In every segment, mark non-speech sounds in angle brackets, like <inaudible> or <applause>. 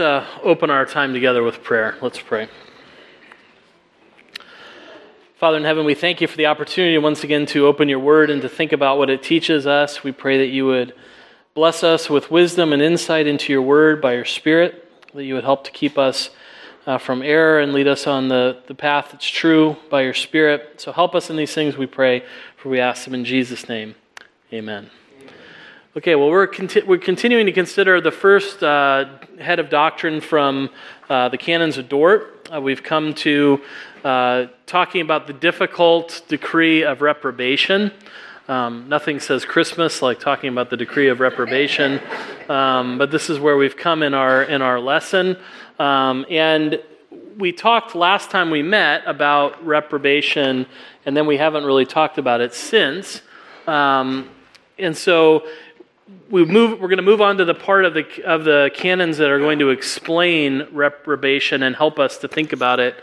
uh, open our time together with prayer. Let's pray. Father in heaven, we thank you for the opportunity once again to open your word and to think about what it teaches us. We pray that you would bless us with wisdom and insight into your word by your Spirit, that you would help to keep us uh, from error and lead us on the, the path that's true by your Spirit. So help us in these things, we pray, for we ask them in Jesus' name. Amen. Okay, well, we're, conti- we're continuing to consider the first uh, head of doctrine from uh, the canons of Dort. Uh, we've come to uh, talking about the difficult decree of reprobation. Um, nothing says Christmas like talking about the decree of reprobation, um, but this is where we've come in our in our lesson. Um, and we talked last time we met about reprobation, and then we haven't really talked about it since. Um, and so we move, we're going to move on to the part of the, of the canons that are going to explain reprobation and help us to think about it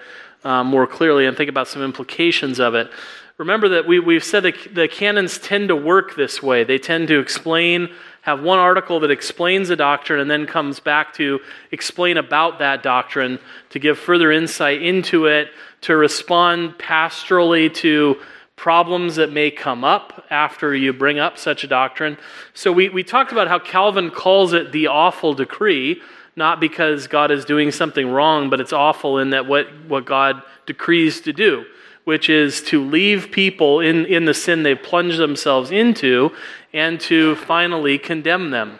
um, more clearly and think about some implications of it. Remember that we, we've said that the canons tend to work this way. They tend to explain, have one article that explains a doctrine and then comes back to explain about that doctrine, to give further insight into it, to respond pastorally to problems that may come up after you bring up such a doctrine. So we, we talked about how Calvin calls it the awful decree, not because God is doing something wrong, but it's awful in that what, what God decrees to do, which is to leave people in, in the sin they plunge themselves into and to finally condemn them.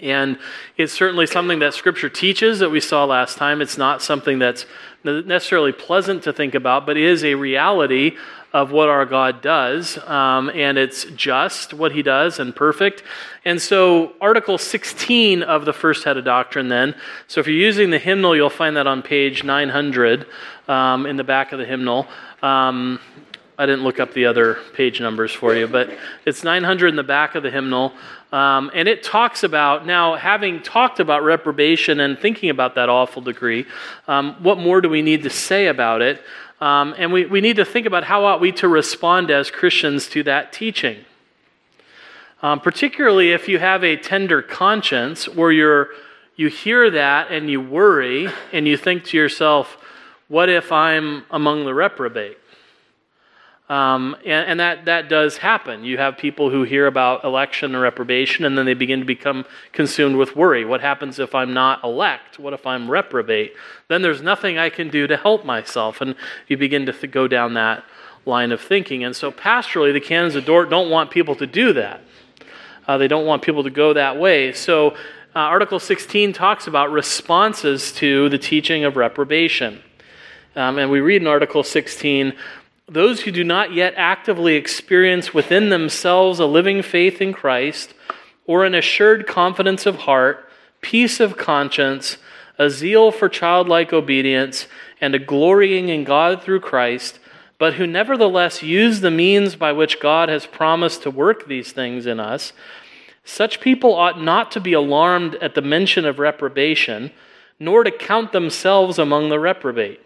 And it's certainly something that Scripture teaches that we saw last time. It's not something that's necessarily pleasant to think about, but is a reality of what our God does, um, and it's just what he does and perfect. And so, Article 16 of the first head of doctrine, then. So, if you're using the hymnal, you'll find that on page 900 um, in the back of the hymnal. Um, I didn't look up the other page numbers for you, but it's 900 in the back of the hymnal. Um, and it talks about, now, having talked about reprobation and thinking about that awful degree, um, what more do we need to say about it? Um, and we, we need to think about how ought we to respond as Christians to that teaching. Um, particularly if you have a tender conscience where you're, you hear that and you worry and you think to yourself, what if I'm among the reprobate? Um, and, and that, that does happen. You have people who hear about election and reprobation, and then they begin to become consumed with worry. What happens if I'm not elect? What if I'm reprobate? Then there's nothing I can do to help myself. And you begin to th- go down that line of thinking. And so, pastorally, the canons of Dort don't want people to do that. Uh, they don't want people to go that way. So, uh, Article 16 talks about responses to the teaching of reprobation. Um, and we read in Article 16 those who do not yet actively experience within themselves a living faith in Christ, or an assured confidence of heart, peace of conscience, a zeal for childlike obedience, and a glorying in God through Christ, but who nevertheless use the means by which God has promised to work these things in us, such people ought not to be alarmed at the mention of reprobation, nor to count themselves among the reprobate.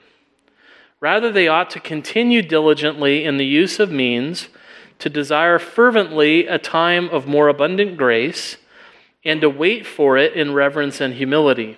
Rather, they ought to continue diligently in the use of means, to desire fervently a time of more abundant grace, and to wait for it in reverence and humility.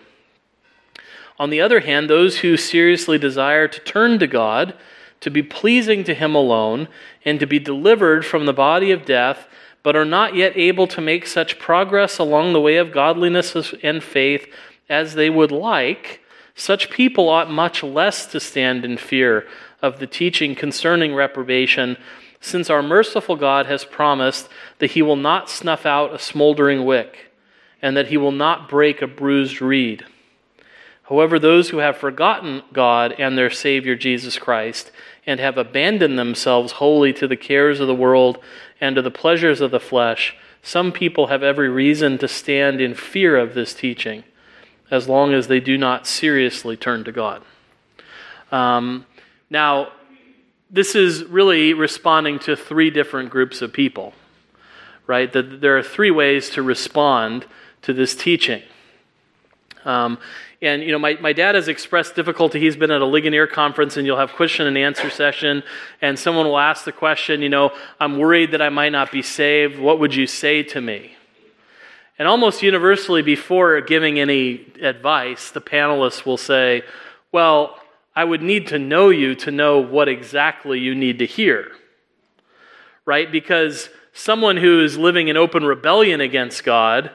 On the other hand, those who seriously desire to turn to God, to be pleasing to Him alone, and to be delivered from the body of death, but are not yet able to make such progress along the way of godliness and faith as they would like, such people ought much less to stand in fear of the teaching concerning reprobation, since our merciful God has promised that he will not snuff out a smoldering wick, and that he will not break a bruised reed. However, those who have forgotten God and their Savior Jesus Christ, and have abandoned themselves wholly to the cares of the world and to the pleasures of the flesh, some people have every reason to stand in fear of this teaching as long as they do not seriously turn to God. Um, now, this is really responding to three different groups of people, right? That there are three ways to respond to this teaching. Um, and, you know, my, my dad has expressed difficulty. He's been at a Ligonier conference, and you'll have question and answer session, and someone will ask the question, you know, I'm worried that I might not be saved. What would you say to me? And almost universally, before giving any advice, the panelists will say, Well, I would need to know you to know what exactly you need to hear. Right? Because someone who is living in open rebellion against God,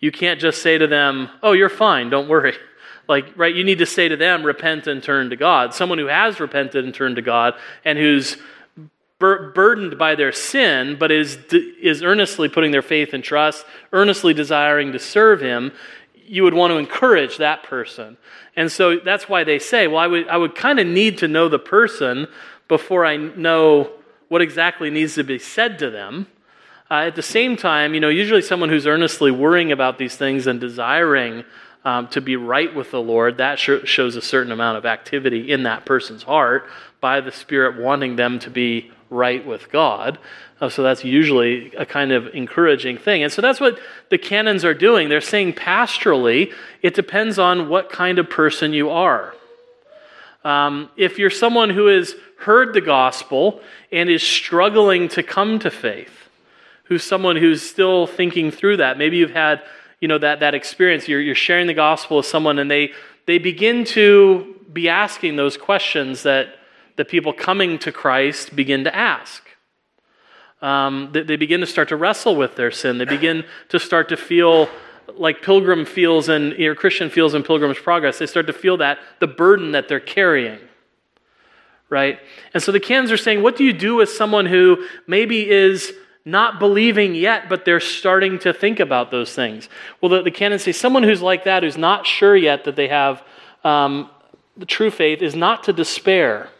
you can't just say to them, Oh, you're fine, don't worry. <laughs> Like, right, you need to say to them, repent and turn to God. Someone who has repented and turned to God and who's bur- burdened by their sin, but is, is earnestly putting their faith and trust, earnestly desiring to serve Him, you would want to encourage that person. And so that's why they say, well, I would, I would kind of need to know the person before I know what exactly needs to be said to them. Uh, at the same time, you know, usually someone who's earnestly worrying about these things and desiring um, to be right with the Lord, that sh- shows a certain amount of activity in that person's heart by the Spirit wanting them to be right with God. Uh, so that's usually a kind of encouraging thing. And so that's what the canons are doing. They're saying pastorally, it depends on what kind of person you are. Um, if you're someone who has heard the gospel and is struggling to come to faith, who's someone who's still thinking through that, maybe you've had you know, that, that experience. You're, you're sharing the gospel with someone and they, they begin to be asking those questions that the people coming to Christ begin to ask. Um, they, they begin to start to wrestle with their sin. They begin to start to feel like pilgrim feels in, or Christian feels in Pilgrim's Progress. They start to feel that, the burden that they're carrying. Right? And so the cans are saying, what do you do with someone who maybe is not believing yet, but they're starting to think about those things. Well, the, the canons say someone who's like that, who's not sure yet that they have um, the true faith, is not to despair.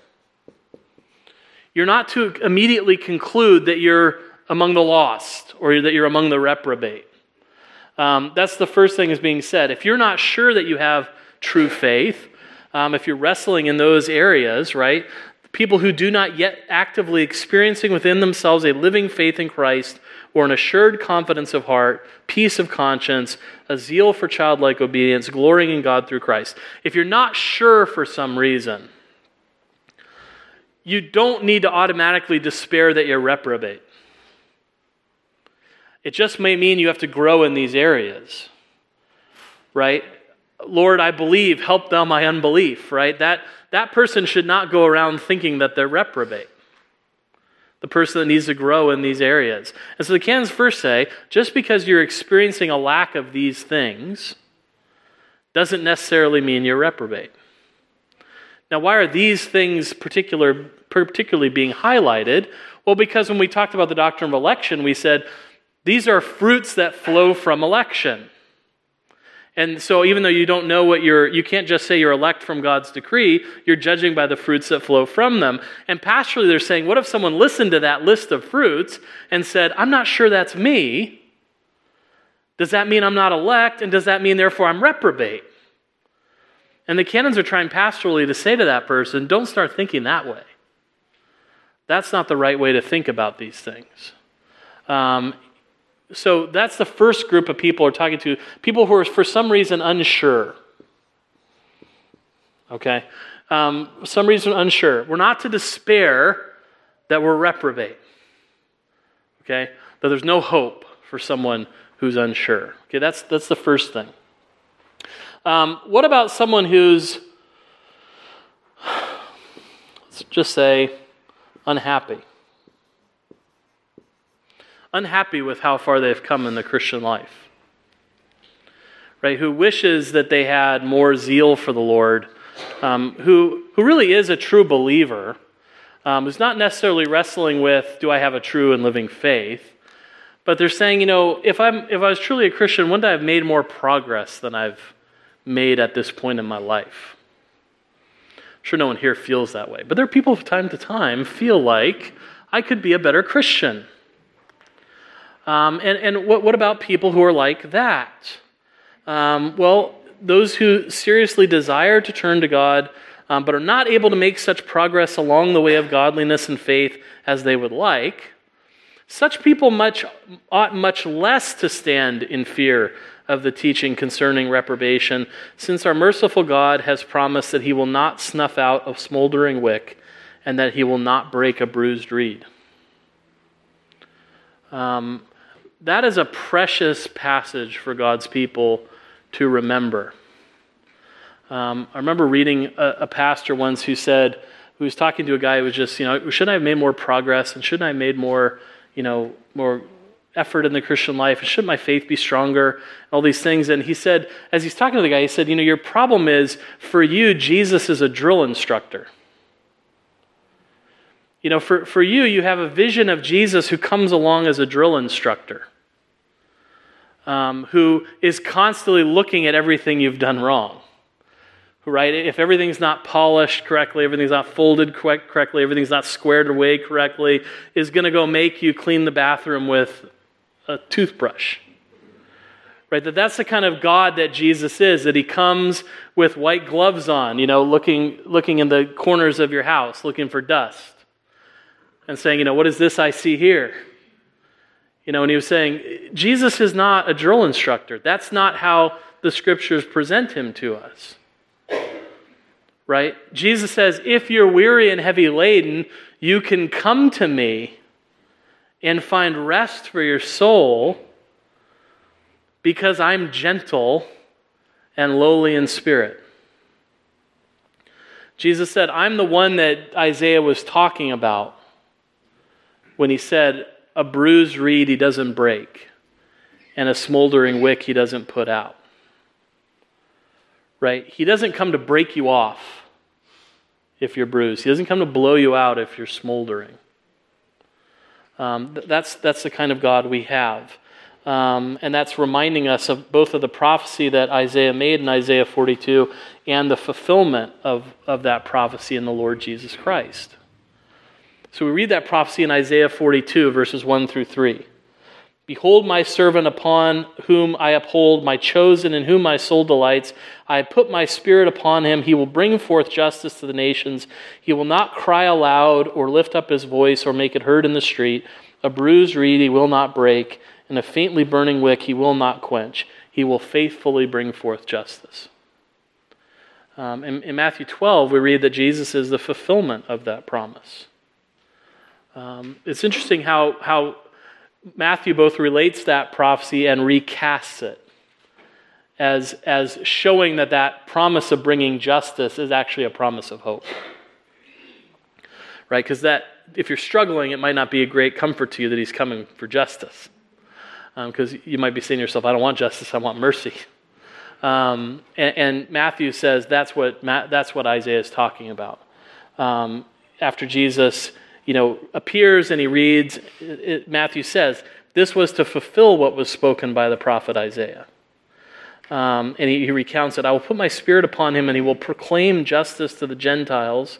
You're not to immediately conclude that you're among the lost or that you're among the reprobate. Um, that's the first thing is being said. If you're not sure that you have true faith, um, if you're wrestling in those areas, right, people who do not yet actively experiencing within themselves a living faith in Christ or an assured confidence of heart, peace of conscience, a zeal for childlike obedience, glorying in God through Christ. If you're not sure for some reason, you don't need to automatically despair that you're reprobate. It just may mean you have to grow in these areas, right? Lord, I believe, help thou my unbelief, right? That, that person should not go around thinking that they're reprobate. The person that needs to grow in these areas. And so the canons first say just because you're experiencing a lack of these things doesn't necessarily mean you're reprobate. Now, why are these things particular, particularly being highlighted? Well, because when we talked about the doctrine of election, we said these are fruits that flow from election. And so, even though you don't know what you're, you can't just say you're elect from God's decree, you're judging by the fruits that flow from them. And pastorally, they're saying, what if someone listened to that list of fruits and said, I'm not sure that's me? Does that mean I'm not elect? And does that mean, therefore, I'm reprobate? And the canons are trying pastorally to say to that person, don't start thinking that way. That's not the right way to think about these things. Um, so that's the first group of people we're talking to people who are for some reason unsure. Okay? Um, some reason unsure. We're not to despair that we're reprobate. Okay? That there's no hope for someone who's unsure. Okay, that's, that's the first thing. Um, what about someone who's, <sighs> let's just say, unhappy? unhappy with how far they've come in the Christian life. Right? Who wishes that they had more zeal for the Lord, um, who, who really is a true believer, um, who's not necessarily wrestling with, do I have a true and living faith? But they're saying, you know, if, I'm, if I was truly a Christian, wouldn't I have made more progress than I've made at this point in my life? Sure no one here feels that way. But there are people from time to time feel like I could be a better Christian. Um, and and what, what about people who are like that? Um, well, those who seriously desire to turn to God, um, but are not able to make such progress along the way of godliness and faith as they would like, such people much, ought much less to stand in fear of the teaching concerning reprobation, since our merciful God has promised that he will not snuff out a smoldering wick and that he will not break a bruised reed. Um, that is a precious passage for God's people to remember. Um, I remember reading a, a, pastor once who said, who was talking to a guy who was just, you know, shouldn't I have made more progress and shouldn't I have made more, you know, more effort in the Christian life? And shouldn't my faith be stronger? All these things. And he said, as he's talking to the guy, he said, you know, your problem is for you, Jesus is a drill instructor. You know, for, for you, you have a vision of Jesus who comes along as a drill instructor, um, who is constantly looking at everything you've done wrong. Right? If everything's not polished correctly, everything's not folded correctly, everything's not squared away correctly, is going to go make you clean the bathroom with a toothbrush. Right? That that's the kind of God that Jesus is, that he comes with white gloves on, you know, looking, looking in the corners of your house, looking for dust and saying, you know, what is this I see here? You know, and he was saying, Jesus is not a drill instructor. That's not how the scriptures present him to us. Right? Jesus says, if you're weary and heavy laden, you can come to me and find rest for your soul because I'm gentle and lowly in spirit. Jesus said, I'm the one that Isaiah was talking about when he said, A bruised reed he doesn't break, and a smoldering wick he doesn't put out. Right? He doesn't come to break you off if you're bruised, he doesn't come to blow you out if you're smoldering. Um, that's, that's the kind of God we have. Um, and that's reminding us of both of the prophecy that Isaiah made in Isaiah 42 and the fulfillment of, of that prophecy in the Lord Jesus Christ. So we read that prophecy in Isaiah 42, verses 1 through 3. Behold, my servant upon whom I uphold, my chosen in whom my soul delights. I put my spirit upon him. He will bring forth justice to the nations. He will not cry aloud or lift up his voice or make it heard in the street. A bruised reed he will not break, and a faintly burning wick he will not quench. He will faithfully bring forth justice. Um, in, in Matthew 12, we read that Jesus is the fulfillment of that promise. Um, it's interesting how, how Matthew both relates that prophecy and recasts it as, as showing that that promise of bringing justice is actually a promise of hope. Right? Because that, if you're struggling, it might not be a great comfort to you that he's coming for justice. Because um, you might be saying to yourself, I don't want justice, I want mercy. Um, and, and, Matthew says that's what, that's what Isaiah is talking about. Um, after Jesus you know, appears and he reads, it, Matthew says, this was to fulfill what was spoken by the prophet Isaiah. Um, and he, he, recounts it I will put my spirit upon him, and he will proclaim justice to the Gentiles.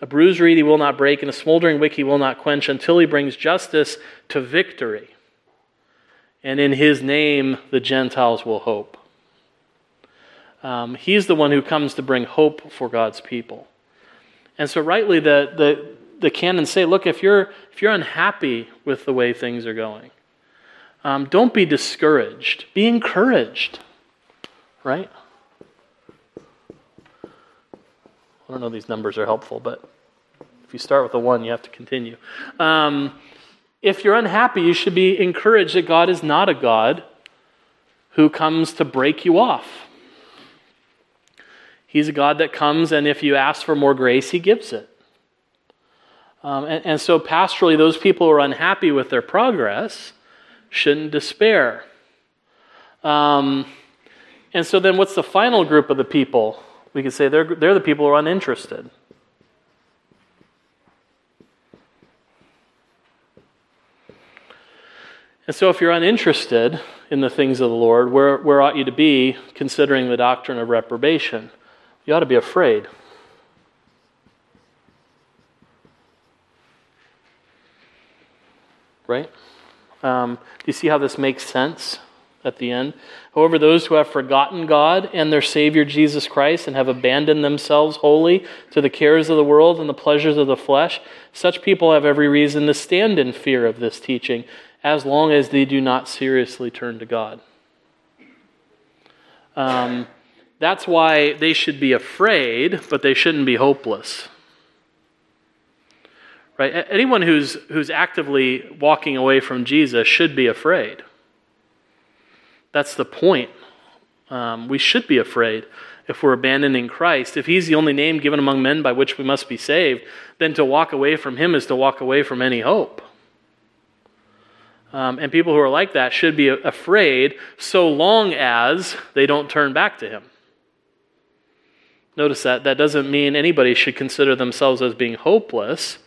A bruised reed he will not break, and a smoldering wick he will not quench until he brings justice to victory. And in his name, the Gentiles will hope. Um, he's the one who comes to bring hope for God's people. And so, rightly, the, the, the canon say, look, if you're, if you're unhappy with the way things are going, um, don't be discouraged. Be encouraged, right? I don't know these numbers are helpful, but if you start with a one, you have to continue. Um, if you're unhappy, you should be encouraged that God is not a God who comes to break you off. He's a God that comes, and if you ask for more grace, He gives it. Um, and, and so, pastorally, those people who are unhappy with their progress shouldn't despair. Um, and so, then what's the final group of the people? We could say they're, they're the people who are uninterested. And so, if you're uninterested in the things of the Lord, where, where ought you to be considering the doctrine of reprobation? You ought to be afraid. Right? Um, do you see how this makes sense at the end? However, those who have forgotten God and their Savior Jesus Christ and have abandoned themselves wholly to the cares of the world and the pleasures of the flesh, such people have every reason to stand in fear of this teaching as long as they do not seriously turn to God. Um, that's why they should be afraid, but they shouldn't be hopeless. Right? Anyone who's, who's actively walking away from Jesus should be afraid. That's the point. Um, we should be afraid if we're abandoning Christ. If He's the only name given among men by which we must be saved, then to walk away from Him is to walk away from any hope. Um, and people who are like that should be afraid so long as they don't turn back to Him. Notice that that doesn't mean anybody should consider themselves as being hopeless,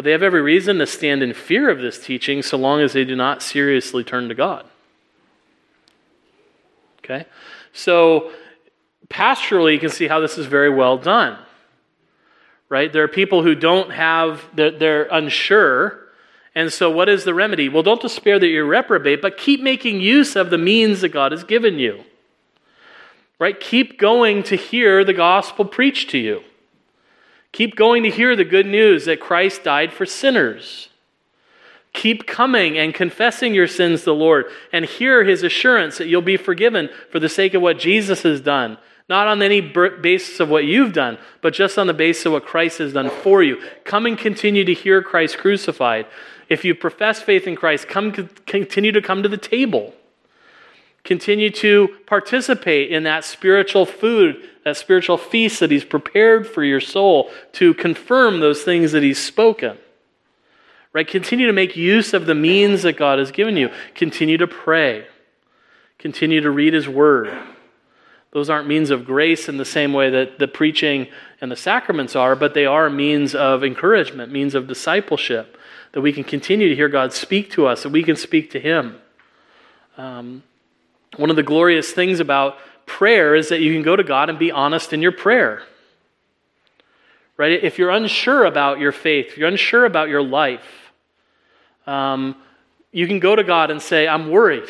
but they have every reason to stand in fear of this teaching so long as they do not seriously turn to God. Okay? So, pastorally, you can see how this is very well done. Right? There are people who don't have, they're, they're unsure. And so, what is the remedy? Well, don't despair that you're reprobate, but keep making use of the means that God has given you. Right? Keep going to hear the gospel preached to you. Keep going to hear the good news that Christ died for sinners. Keep coming and confessing your sins to the Lord and hear his assurance that you'll be forgiven for the sake of what Jesus has done. Not on any basis of what you've done, but just on the basis of what Christ has done for you. Come and continue to hear Christ crucified. If you profess faith in Christ, come continue to come to the table. Continue to participate in that spiritual food, that spiritual feast that He's prepared for your soul to confirm those things that He's spoken. Right? Continue to make use of the means that God has given you. Continue to pray. Continue to read His Word. Those aren't means of grace in the same way that the preaching and the sacraments are, but they are means of encouragement, means of discipleship, that we can continue to hear God speak to us, that we can speak to Him. Um, one of the glorious things about prayer is that you can go to God and be honest in your prayer. Right? If you're unsure about your faith, if you're unsure about your life, um, you can go to God and say, I'm worried.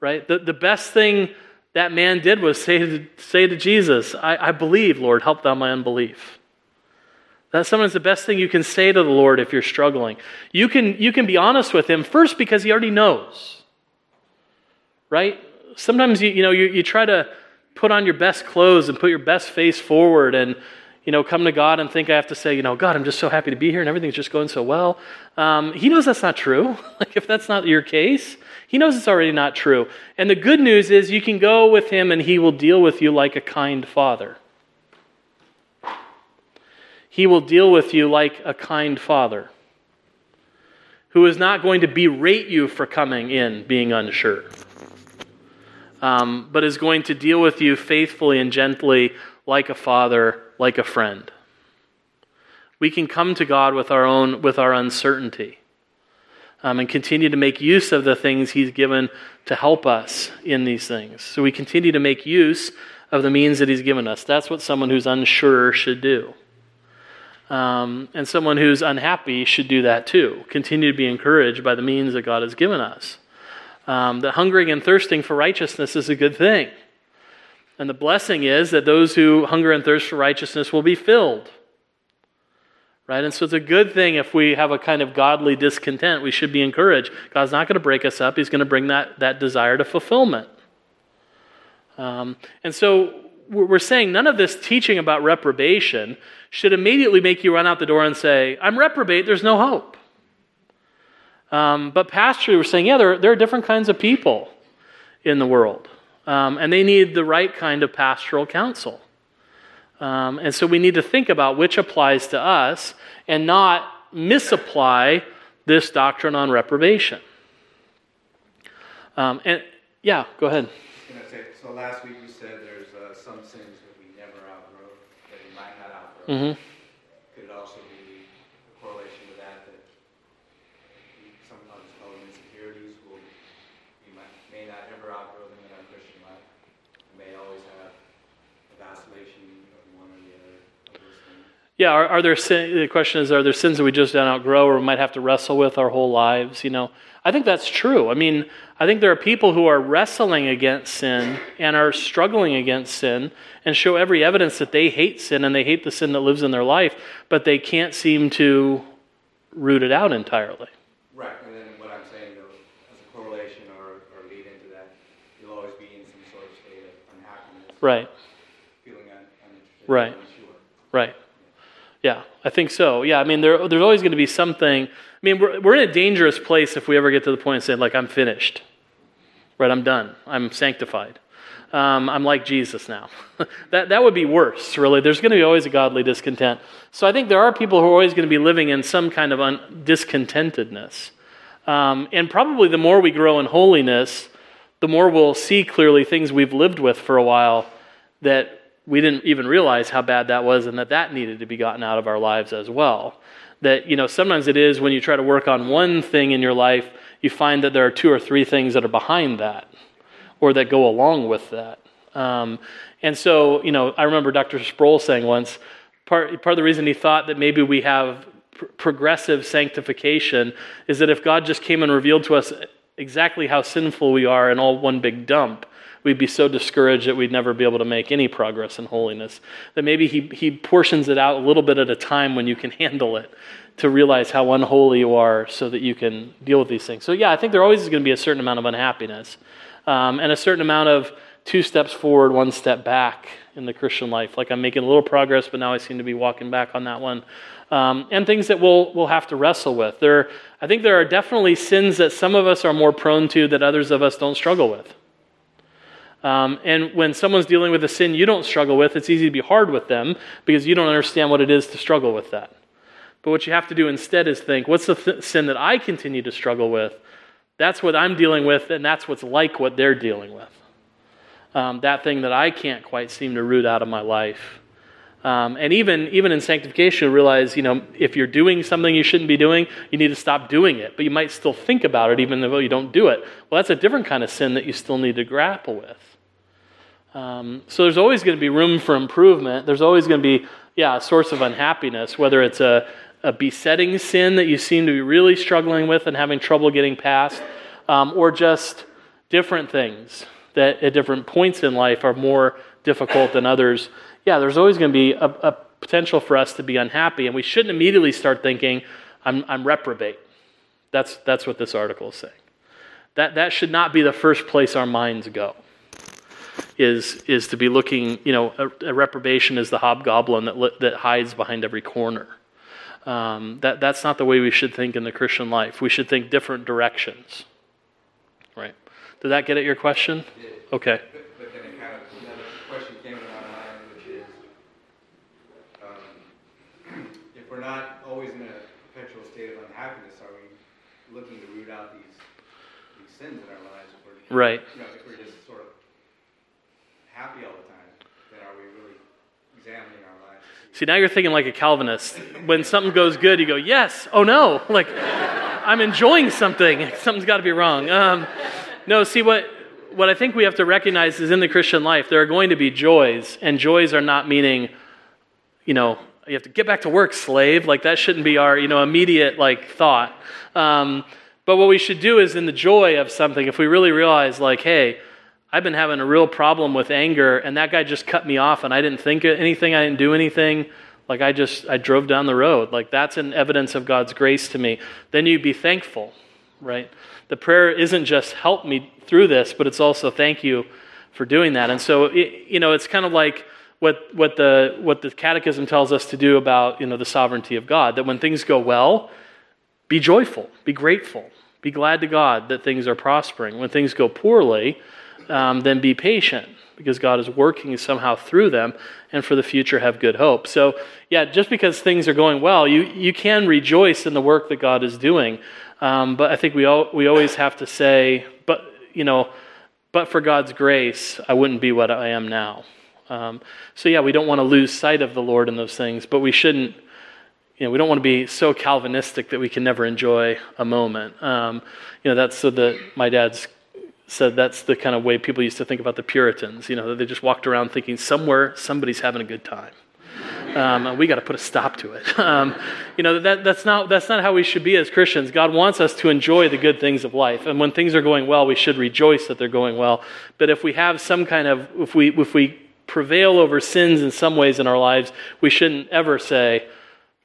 Right? The, the best thing that man did was say to, say to Jesus, I, I believe, Lord, help thou my unbelief. That's sometimes the best thing you can say to the Lord if you're struggling. You can, you can be honest with him first because he already knows. Right? Sometimes you, you know you, you try to put on your best clothes and put your best face forward and you know, come to God and think I have to say, you know, God, I'm just so happy to be here and everything's just going so well. Um, he knows that's not true. <laughs> like, if that's not your case, He knows it's already not true. And the good news is you can go with Him and He will deal with you like a kind father. He will deal with you like a kind father who is not going to berate you for coming in being unsure, um, but is going to deal with you faithfully and gently like a father, like a friend. We can come to God with our own with our uncertainty. Um, and continue to make use of the things He's given to help us in these things. So we continue to make use of the means that He's given us. That's what someone who's unsure should do. Um, and someone who's unhappy should do that too. Continue to be encouraged by the means that God has given us. Um, that hungering and thirsting for righteousness is a good thing. And the blessing is that those who hunger and thirst for righteousness will be filled. Right? And so it's a good thing if we have a kind of godly discontent. We should be encouraged. God's not going to break us up, He's going to bring that, that desire to fulfillment. Um, and so we're saying none of this teaching about reprobation should immediately make you run out the door and say, I'm reprobate, there's no hope. Um, but pastorally, we're saying, yeah, there, there are different kinds of people in the world. Um, and they need the right kind of pastoral counsel. Um, and so we need to think about which applies to us and not misapply this doctrine on reprobation. Um, and yeah, go ahead. Say, so last week you said there's uh, some sins that we never outgrow, that we might not outgrow. Mm-hmm. Yeah, are, are there sin, the question is, are there sins that we just don't outgrow or we might have to wrestle with our whole lives? You know, I think that's true. I mean, I think there are people who are wrestling against sin and are struggling against sin and show every evidence that they hate sin and they hate the sin that lives in their life, but they can't seem to root it out entirely. Right, and then what I'm saying, though, as a correlation or, or lead into that, you'll always be in some sort of state of unhappiness. Right. Feeling un- uninterested. Right. Right. Yeah, I think so. Yeah, I mean, there, there's always going to be something. I mean, we're, we're in a dangerous place if we ever get to the point of saying, like, I'm finished. right? I'm done. I'm sanctified. Um, I'm like Jesus now. <laughs> that, that would be worse, really. There's going to be always a godly discontent. So I think there are people who are always going to be living in some kind of un- discontentedness. Um, and probably the more we grow in holiness, the more we'll see clearly things we've lived with for a while that we didn't even realize how bad that was and that that needed to be gotten out of our lives as well. That, you know, sometimes it is when you try to work on one thing in your life, you find that there are two or three things that are behind that or that go along with that. Um, and so, you know, I remember Dr. Sproul saying once, part, part of the reason he thought that maybe we have pr- progressive sanctification is that if God just came and revealed to us exactly how sinful we are in all one big dump, we'd be so discouraged that we'd never be able to make any progress in holiness. That maybe he, he portions it out a little bit at a time when you can <laughs> handle it to realize how unholy you are so that you can deal with these things. So, yeah, I think there always is going to be a certain amount of unhappiness um, and a certain amount of two steps forward, one step back in the Christian life. Like I'm making a little progress, but now I seem to be walking back on that one. Um, and things that we'll, we'll have to wrestle with. There, I think there are definitely sins that some of us are more prone to that others of us don't struggle with. Um, and when someone's dealing with a sin you don't struggle with, it's easy to be hard with them because you don't understand what it is to struggle with that. But what you have to do instead is think, what's the th- sin that I continue to struggle with? That's what I'm dealing with, and that's what's like what they're dealing with. Um, that thing that I can't quite seem to root out of my life. Um, and even, even in sanctification, you realize, you know, if you're doing something you shouldn't be doing, you need to stop doing it. But you might still think about it even though you don't do it. Well, that's a different kind of sin that you still need to grapple with. Um, so there's always going to be room for improvement. There's always going to be, yeah, a source of unhappiness, whether it's a, a besetting sin that you seem to be really struggling with and having trouble getting past, um, or just different things that at different points in life are more difficult than others. Yeah, there's always going to be a, a potential for us to be unhappy, and we shouldn't immediately start thinking, I'm, I'm reprobate. That's, that's what this article is saying. That, that should not be the first place our minds go is, is to be looking, you know, a, a reprobation is the hobgoblin that, li- that hides behind every corner. Um, that, that's not the way we should think in the Christian life. We should think different directions. Right? Did that get at your question? Okay. But, but then it kind another question came to my mind, which is, um, <clears throat> if we're not always in a perpetual state of unhappiness, are we looking to root out these, these sins in our lives? We're, Right. You know, if we're just sort of happy all the time, then are we really examining our lives? see- now you're thinking like a Calvinist. When something goes good, you go, yes, oh no. <laughs> Like, I'm enjoying something. <laughs> Something's got to be wrong. Um, no, see, what, what I think we have to recognize is in the Christian life, there are going to be joys, and joys are not meaning, you know, you have to get back to work, slave. Like, that shouldn't be our, you know, immediate, like, thought. Um, but what we should do is in the joy of something, if we really realize, like, hey, I've been having a real problem with anger, and that guy just cut me off, and I didn't think anything, I didn't do anything. Like I just, I drove down the road. Like that's an evidence of God's grace to me. Then you'd be thankful, right? The prayer isn't just help me through this, but it's also thank you for doing that. And so, it, you know, it's kind of like what, what, the, what the catechism tells us to do about, you know, the sovereignty of God, that when things go well, be joyful, be grateful, be glad to God that things are prospering. When things go poorly, um, then be patient because God is working somehow through them and for the future have good hope. So, yeah, just because things are going well, you, you can rejoice in the work that God is doing. Um, but I think we, all, we always have to say, but, you know, but for God's grace, I wouldn't be what I am now. Um, so, yeah, we don't want to lose sight of the Lord in those things, but we shouldn't you know, we don't want to be so Calvinistic that we can never enjoy a moment. Um, you know, that's so that my dad's said that's the kind of way people used to think about the Puritans. You know, they just walked around thinking somewhere somebody's having a good time. Um, and we got to put a stop to it. <laughs> Um, you know, that, that's, not, that's not how we should be as Christians. God wants us to enjoy the good things of life. And when things are going well, we should rejoice that they're going well. But if we have some kind of, if we, if we prevail over sins in some ways in our lives, we shouldn't ever say,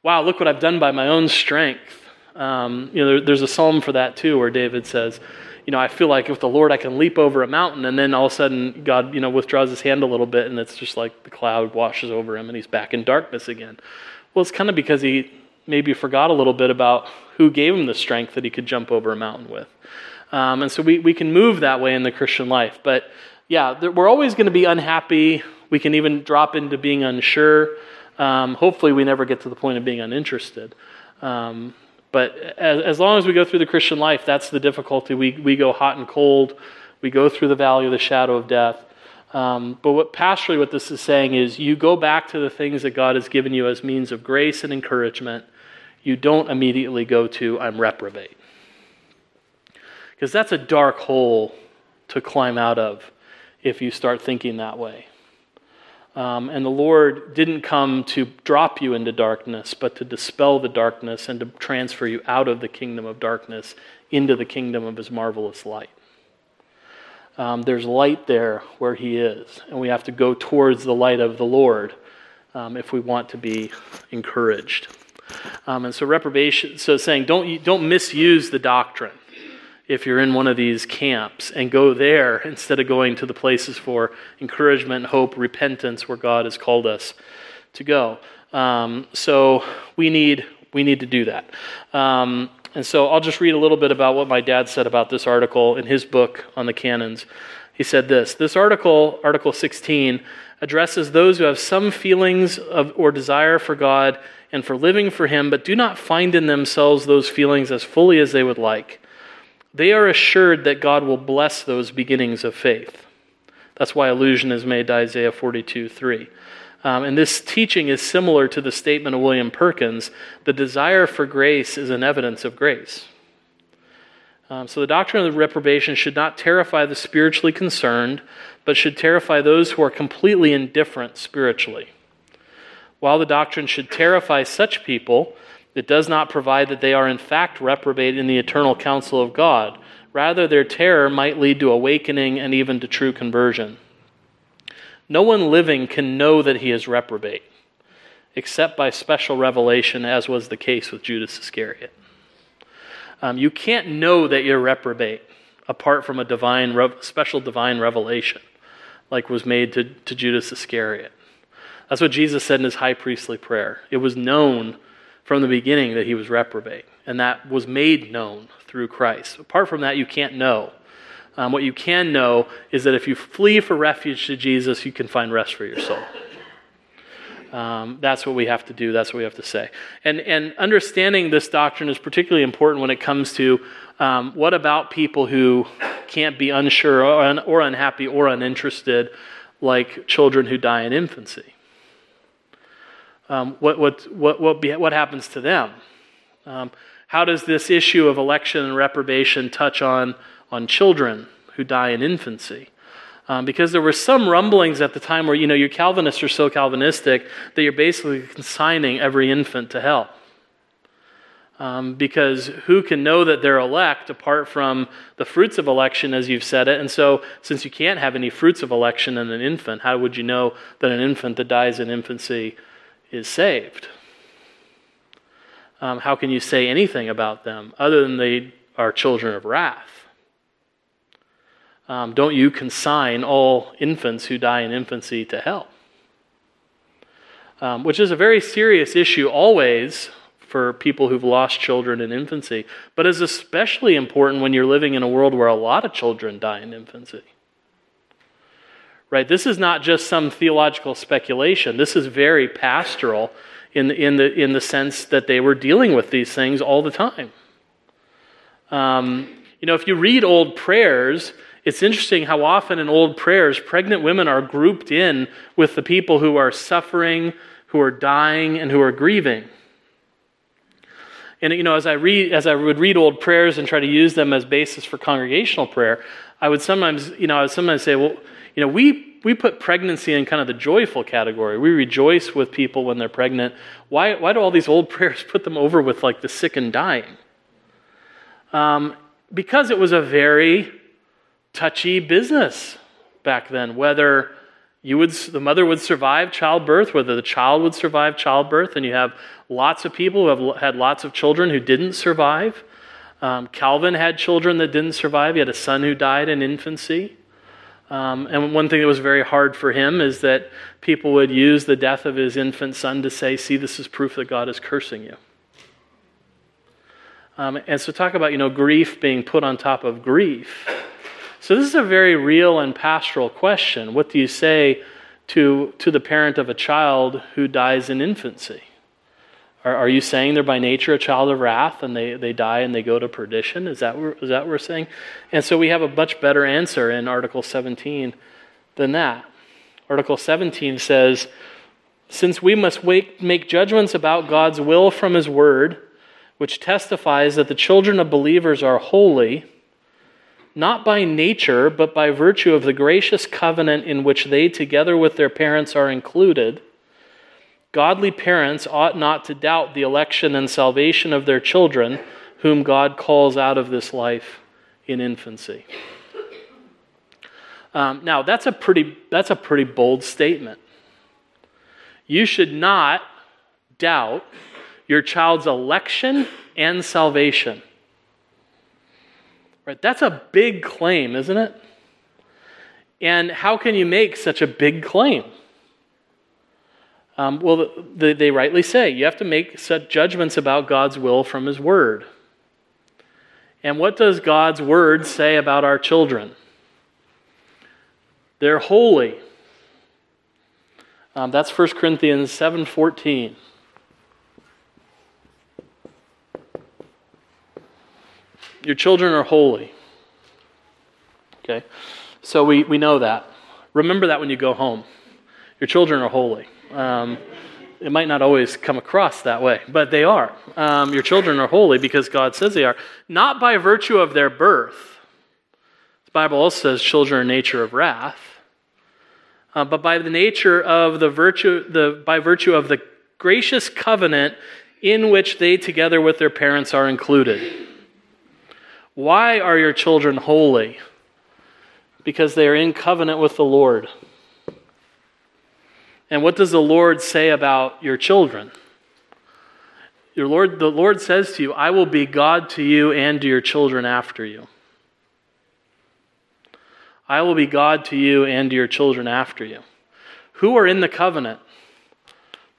wow, look what I've done by my own strength. Um, you know, there, there's a psalm for that too, where David says, you know, I feel like with the Lord I can leap over a mountain, and then all of a sudden God, you know, withdraws his hand a little bit, and it's just like the cloud washes over him, and he's back in darkness again. Well, it's kind of because he maybe forgot a little bit about who gave him the strength that he could jump over a mountain with. Um, and so we, we can move that way in the Christian life. But yeah, we're always going to be unhappy. We can even drop into being unsure. Um, hopefully, we never get to the point of being uninterested. Um, but as, as, long as we go through the Christian life, that's the difficulty. We, we go hot and cold. We go through the valley of the shadow of death. Um, but what pastorally, what this is saying is you go back to the things that God has given you as means of grace and encouragement. You don't immediately go to, I'm reprobate. Because that's a dark hole to climb out of if you start thinking that way. Um, and the Lord didn't come to drop you into darkness, but to dispel the darkness and to transfer you out of the kingdom of darkness into the kingdom of His marvelous light. Um, there's light there where He is, and we have to go towards the light of the Lord um, if we want to be encouraged. Um, and so reprobation, so saying don't don't misuse the doctrine if you're in one of these camps and go there instead of going to the places for encouragement, hope, repentance where God has called us to go. Um, so we need we need to do that. Um, and so I'll just read a little bit about what my dad said about this article in his book on the canons. He said this This article, Article 16, addresses those who have some feelings of, or desire for God and for living for Him, but do not find in themselves those feelings as fully as they would like they are assured that God will bless those beginnings of faith. That's why allusion is made to Isaiah 42 3. Um, and this teaching is similar to the statement of William Perkins the desire for grace is an evidence of grace. Um, so the doctrine of the reprobation should not terrify the spiritually concerned, but should terrify those who are completely indifferent spiritually. While the doctrine should terrify such people, it does not provide that they are in fact reprobate in the eternal counsel of God. Rather, their terror might lead to awakening and even to true conversion. No one living can know that he is reprobate, except by special revelation, as was the case with Judas Iscariot. Um, you can't know that you're reprobate apart from a divine, special divine revelation, like was made to, to Judas Iscariot. That's what Jesus said in his high priestly prayer. It was known from the beginning that he was reprobate, and that was made known through Christ. Apart from that, you can't know. Um, what you can know is that if you flee for refuge to Jesus, you can find rest for your soul. Um, that's what we have to do. That's what we have to say. And, and understanding this doctrine is particularly important when it comes to um, what about people who can't be unsure or, un, or unhappy or uninterested, like children who die in infancy um, what, what, what, what, be, what happens to them? Um, how does this issue of election and reprobation touch on, on children who die in infancy? Um, because there were some rumblings at the time where, you know, your Calvinists are so Calvinistic that you're basically consigning every infant to hell. Um, because who can know that they're elect apart from the fruits of election, as you've said it? And so, since you can't have any fruits of election in an infant, how would you know that an infant that dies in infancy is saved. Um, how can you say anything about them other than they are children of wrath? Um, don't you consign all infants who die in infancy to hell? Um, which is a very serious issue always for people who've lost children in infancy, but is especially important when you're living in a world where a lot of children die in infancy. Right? This is not just some theological speculation. This is very pastoral in the, in the, in the sense that they were dealing with these things all the time. Um, you know, if you read old prayers, it's interesting how often in old prayers, pregnant women are grouped in with the people who are suffering, who are dying, and who are grieving. And you know, as I read, as I would read old prayers and try to use them as basis for congregational prayer, I would sometimes, you know, I would sometimes say, well, you know, we, we put pregnancy in kind of the joyful category. We rejoice with people when they're pregnant. Why, why do all these old <laughs> prayers put them over with like the sick and dying? Um, because it was a very touchy business back then, whether you would, the mother would survive childbirth, whether the child would survive childbirth, and you have lots of people who have had lots of children who didn't survive. Um, Calvin had children that didn't survive. He had a son who died in infancy. Um, and one thing that was very hard for him is that people would use the death of his infant son to say, See, this is proof that God is cursing you. Um, and so, talk about, you know, grief being put on top of grief. So, this is a very real and pastoral question. What do you say to, to the parent of a child who dies in infancy? Are, are you saying they're by nature a child of wrath and they, they die and they go to perdition? Is that, is that what we're saying? And so, we have a much better answer in Article 17 than that. Article 17 says, Since we must wait, make judgments about God's will from His Word, which testifies that the children of believers are holy, not by nature, but by virtue of the gracious covenant in which they, together with their parents, are included. Godly parents ought not to doubt the election and salvation of their children, whom God calls out of this life in infancy. Um, now, that's a, pretty, that's a pretty bold statement. You should not doubt your child's election and salvation. Right? That's a big claim, isn't it? And how can you make such a big claim? Um, well, the, they rightly say you have to make such judgments about God's will from His Word. And what does God's Word say about our children? They're holy. Um, that's 1 Corinthians 7.14. Your children are holy. Okay? So we, we know that. Remember that when you go home. Your children are holy. Um, it might not always come across that way, but they are. Um, your children are holy because God says they are, not by virtue of their birth. The Bible also says children are nature of wrath, uh, but by the nature of the virtue, the by virtue of the gracious covenant in which they, together with their parents, are included. Why are your children holy? Because they are in covenant with the Lord. And what does the Lord say about your children? Your Lord, the Lord says to you, I will be God to you and to your children after you. I will be God to you and to your children after you. Who are in the covenant?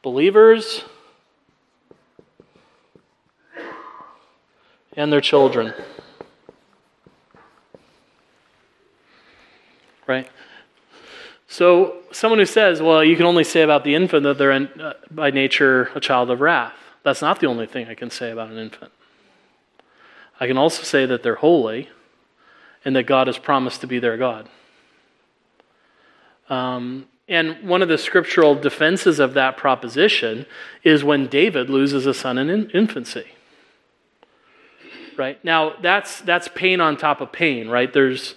Believers and their children. Right? So, someone who says, well, you can only say about the infant that they're in, uh, by nature a child of wrath. That's not the only thing I can say about an infant. I can also say that they're holy and that God has promised to be their God. Um, and one of the scriptural defenses of that proposition is when David loses a son in infancy. Right? Now, that's, that's pain on top of pain, right? There's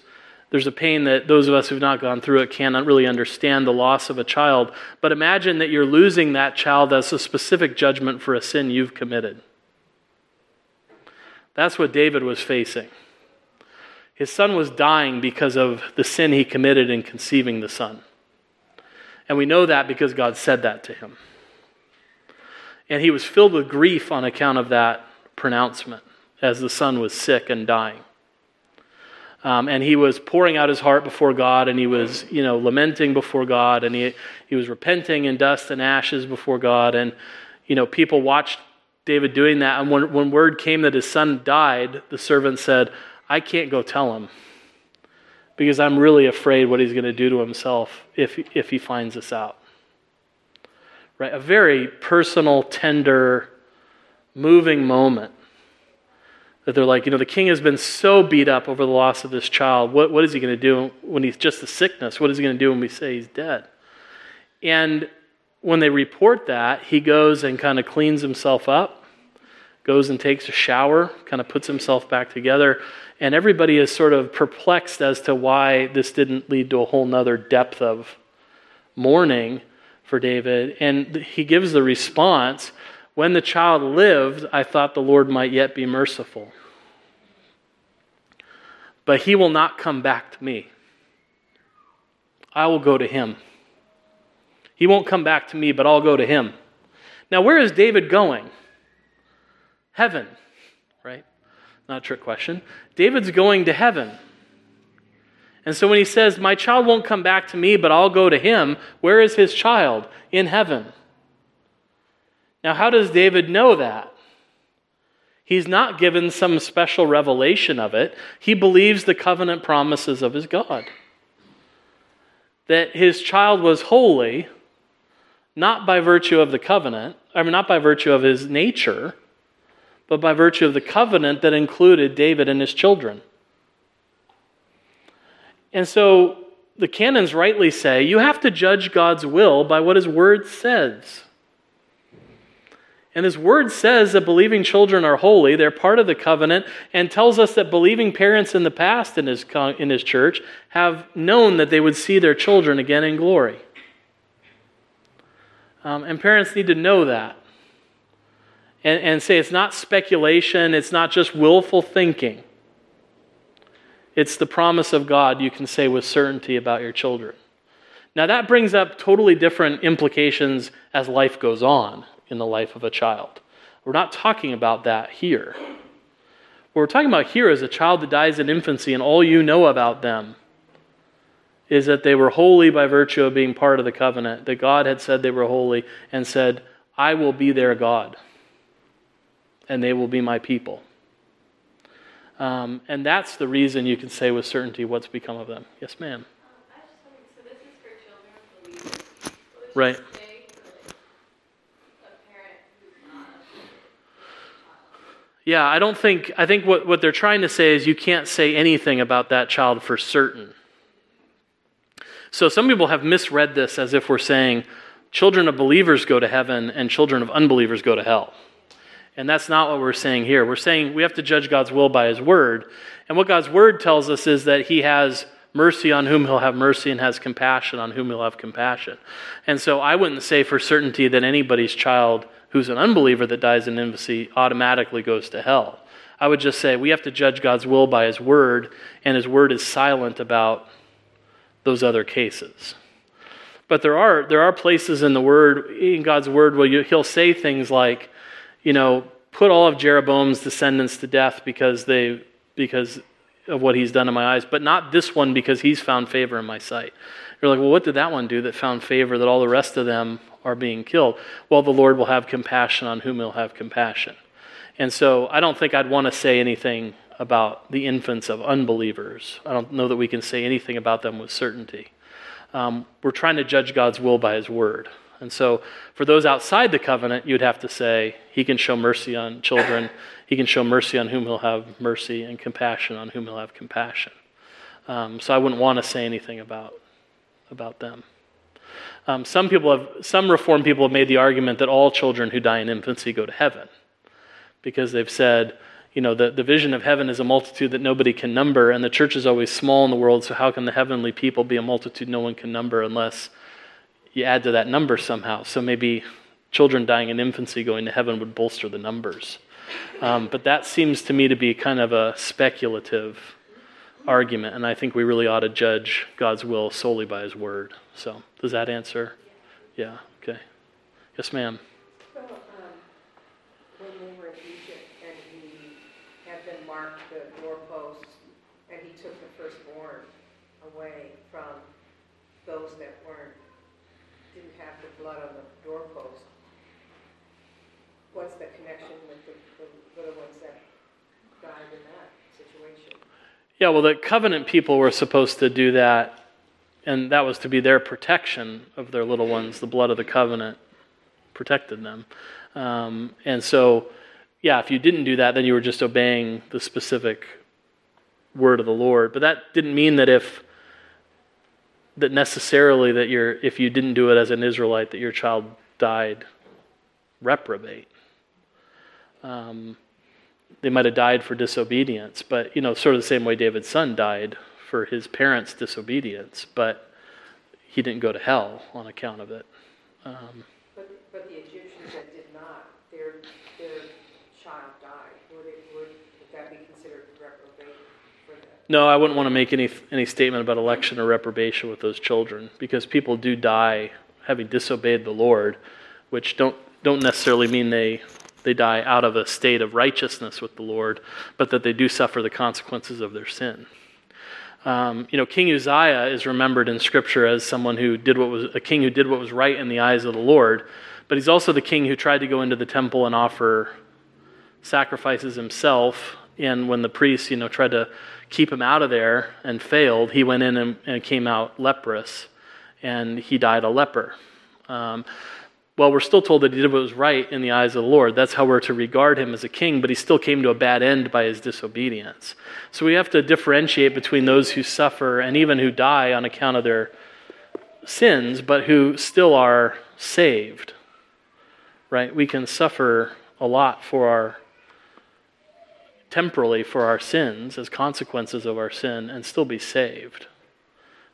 there's a pain that those of us who've not gone through it cannot really understand the loss of a child. But imagine that you're losing that child as a specific judgment for a sin you've committed. That's what David was facing. His son was dying because of the sin he committed in conceiving the son. And we know that because God said that to him. And he was filled with grief on account of that pronouncement as the son was sick and dying. Um, and he was pouring out his heart before God, and he was, you know, lamenting before God, and he, he was repenting in dust and ashes before God. And, you know, people watched David doing that. And when, when word came that his son died, the servant said, I can't go tell him because I'm really afraid what he's going to do to himself if, if he finds this out. Right? A very personal, tender, moving moment that they're like, you know, the king has been so beat up over the loss of this child. What, what is he going to do when he's just a sickness? What is he going to do when we say he's dead? And when they report that, he goes and kind of cleans himself up, goes and takes a shower, kind of puts himself back together. And everybody is sort of perplexed as to why this didn't lead to a whole nother depth of mourning for David. And he gives the response When the child lived, I thought the Lord might yet be merciful but he will not come back to me. I will go to him. He won't come back to me, but I'll go to him. Now, where is David going? Heaven, right? Not a trick question. David's going to heaven. And so when he says, My child won't come back to me, but I'll go to him, where is his child? In heaven. Now, how does David know that? He's not given some special revelation of it. He believes the covenant promises of his God. That his child was holy, not by virtue of the covenant, I mean, not by virtue of his nature, but by virtue of the covenant that included David and his children. And so the canons rightly say you have to judge God's will by what his word says. And his word says that believing children are holy, they're part of the covenant, and tells us that believing parents in the past in his, in his church have known that they would see their children again in glory. Um, and parents need to know that. And, and say it's not speculation, it's not just willful thinking. It's the promise of God you can say with certainty about your children. Now, that brings up totally different implications as life goes on in the life of a child. We're not talking about that here. What we're talking about here is a child that dies in infancy, and all you know about them is that they were holy by virtue of being part of the covenant, that God had said they were holy and said, I will be their God, and they will be my people. Um, and that's the reason you can say with certainty what's become of them. Yes, ma'am. right. Yeah, I don't think, I think what, what they're trying to say is you can't say anything about that child for certain. So some people have misread this as if we're saying children of believers go to heaven and children of unbelievers go to hell. And that's not what we're saying here. We're saying we have to judge God's will by His Word. And what God's Word tells us is that He has mercy on whom He'll have mercy and has compassion on whom He'll have compassion. And so I wouldn't say for certainty that anybody's child who's an unbeliever that dies in infancy automatically goes to hell. I would just say we have to judge God's will by His Word, and His Word is silent about those other cases. But there are, there are places in the Word, in God's Word, where you, He'll say things like, you know, put all of Jeroboam's descendants to death because they because of what he's done in my eyes, but not this one because he's found favor in my sight. You're like, well, what did that one do that found favor that all the rest of them are being killed? Well, the Lord will have compassion on whom he'll have compassion. And so I don't think I'd want to say anything about the infants of unbelievers. I don't know that we can say anything about them with certainty. Um, we're trying to judge God's will by his word. And so, for those outside the covenant, you'd have to say, He can show mercy on children. He can show mercy on whom He'll have mercy, and compassion on whom He'll have compassion. Um, so, I wouldn't want to say anything about, about them. Um, some people have, some Reformed people have made the argument that all children who die in infancy go to heaven, because they've said, you know, the, the vision of heaven is a multitude that nobody can number, and the church is always small in the world, so how can the heavenly people be a multitude no one can number unless you add to that number somehow. So maybe children dying in infancy going to heaven would bolster the numbers. Um, but that seems to me to be kind of a speculative argument, and I think we really ought to judge God's will solely by His Word. So, does that answer? Yeah, okay. Yes, ma'am. So, um, when they were in Egypt and he had them mark the doorposts and he took the firstborn away from those that weren't didn't have the blood on the doorpost, what's the connection with the, the little ones that died in that situation? Yeah, well, the covenant people were supposed to do that, and that was to be their protection of their little ones. The blood of the covenant protected them. Um, and so, yeah, if you didn't do that, then you were just obeying the specific word of the Lord. But that didn't mean that if that necessarily that you're if you didn't do it as an Israelite that your child died reprobate. Um, they might have died for disobedience, but you know, sort of the same way David's son died for his parents' disobedience, but he didn't go to hell on account of it. Um, but, but the Egyptians that did not, their their child died. Would, it, would, would that be considered reprobate? No, I wouldn't want to make any any statement about election or reprobation with those children because people do die having disobeyed the Lord, which don't don't necessarily mean they they die out of a state of righteousness with the Lord, but that they do suffer the consequences of their sin. Um, you know, King Uzziah is remembered in Scripture as someone who did what was a king who did what was right in the eyes of the Lord, but he's also the king who tried to go into the temple and offer sacrifices himself. And when the priests, you know, tried to keep him out of there and failed, he went in and, and came out leprous, and he died a leper. Um, well, we're still told that he did what was right in the eyes of the Lord. That's how we're to regard him as a king, but he still came to a bad end by his disobedience. So we have to differentiate between those who suffer and even who die on account of their sins, but who still are saved. Right? We can suffer a lot for our temporally for our sins as consequences of our sin and still be saved.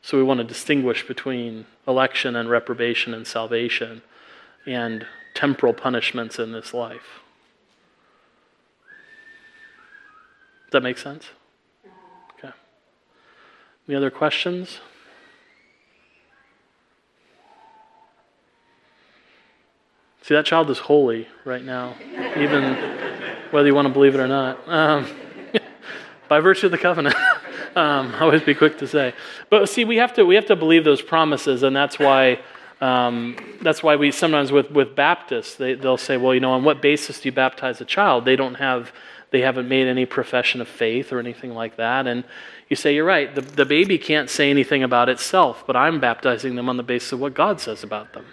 So we want to distinguish between election and reprobation and salvation and temporal punishments in this life. Does that make sense? Okay. Any other questions? See, that child is holy right now, even whether you want to believe it or not, um, <laughs> by virtue of the covenant. <laughs> um, I always be quick to say, but see, we have to we have to believe those promises, and that's why um, that's why we sometimes with, with Baptists, they, they'll say, well, you know, on what basis do you baptize a child? They don't have, they haven't made any profession of faith or anything like that. And you say, you're right, the, the baby can't say anything about itself, but I'm baptizing them on the basis of what God says about them.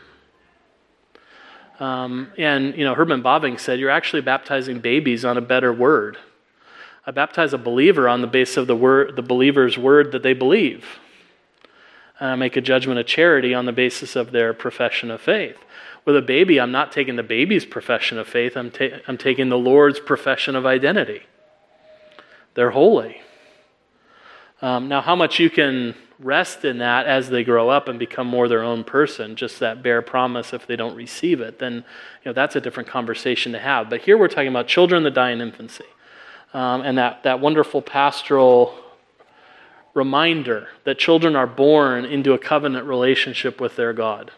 Um, and, you know, Herman Bavinck said, you're actually baptizing babies on a better word. I baptize a believer on the basis of the word, the believer's word that they believe uh, make a judgment of charity on the basis of their profession of faith. With a baby, I'm not taking the baby's profession of faith, I'm, ta- I'm taking the Lord's profession of identity. They're holy. Um, now, how much you can rest in that as they grow up and become more their own person, just that bare promise if they don't receive it, then you know, that's a different conversation to have. But here we're talking about children that die in infancy. Um, and that, that wonderful pastoral reminder that children are born into a covenant relationship with their God,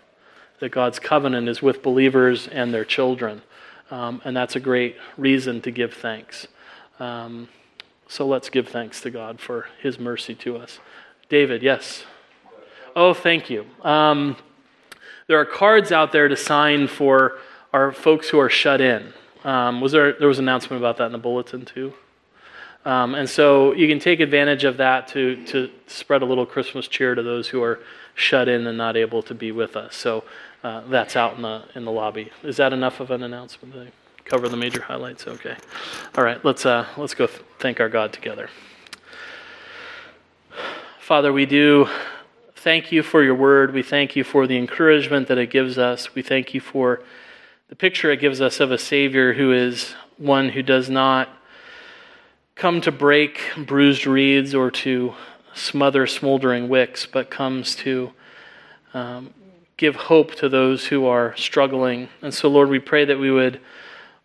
that God's covenant is with believers and their children. Um, and that's a great reason to give thanks. Um, so let's give thanks to God for his mercy to us. David, yes. Oh, thank you. Um, there are cards out there to sign for our folks who are shut in. Um, was there, there was an announcement about that in the bulletin too? Um, and so you can take advantage of that to, to spread a little Christmas cheer to those who are shut in and not able to be with us. So uh, that's out in the, in the lobby. Is that enough of an announcement to cover the major highlights? Okay. All right, let's, uh, let's go th- thank our God together. Father, we do thank you for your word. We thank you for the encouragement that it gives us. We thank you for the picture it gives us of a Savior who is one who does not come to break bruised reeds or to smother smoldering wicks, but comes to um, give hope to those who are struggling. And so, Lord, we pray that we would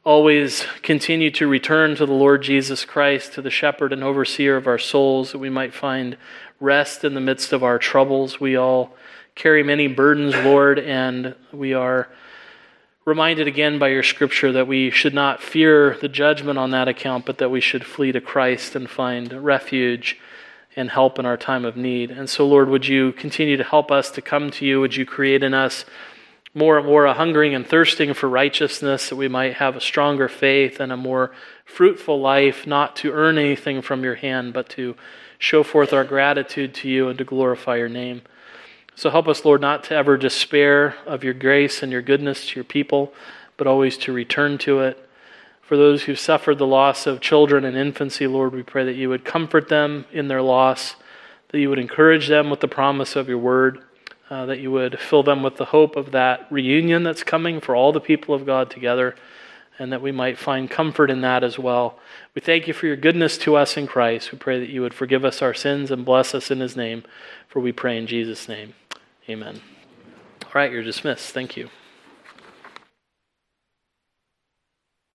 always continue to return to the Lord Jesus Christ, to the shepherd and overseer of our souls, that we might find rest in the midst of our troubles. We all carry many burdens, Lord, and we are reminded again by your scripture that we should not fear the judgment on that account, but that we should flee to Christ and find refuge and help in our time of need. And so, Lord, would you continue to help us to come to you? Would you create in us more and more a hungering and thirsting for righteousness, that we might have a stronger faith and a more fruitful life, not to earn anything from your hand, but to show forth our gratitude to you and to glorify your name. So help us, Lord, not to ever despair of your grace and your goodness to your people, but always to return to it. For those who've suffered the loss of children in infancy, Lord, we pray that you would comfort them in their loss, that you would encourage them with the promise of your word, uh, that you would fill them with the hope of that reunion that's coming for all the people of God together, and that we might find comfort in that as well. We thank you for your goodness to us in Christ. We pray that you would forgive us our sins and bless us in his name, for we pray in Jesus' name. Amen. All right, you're dismissed. Thank you.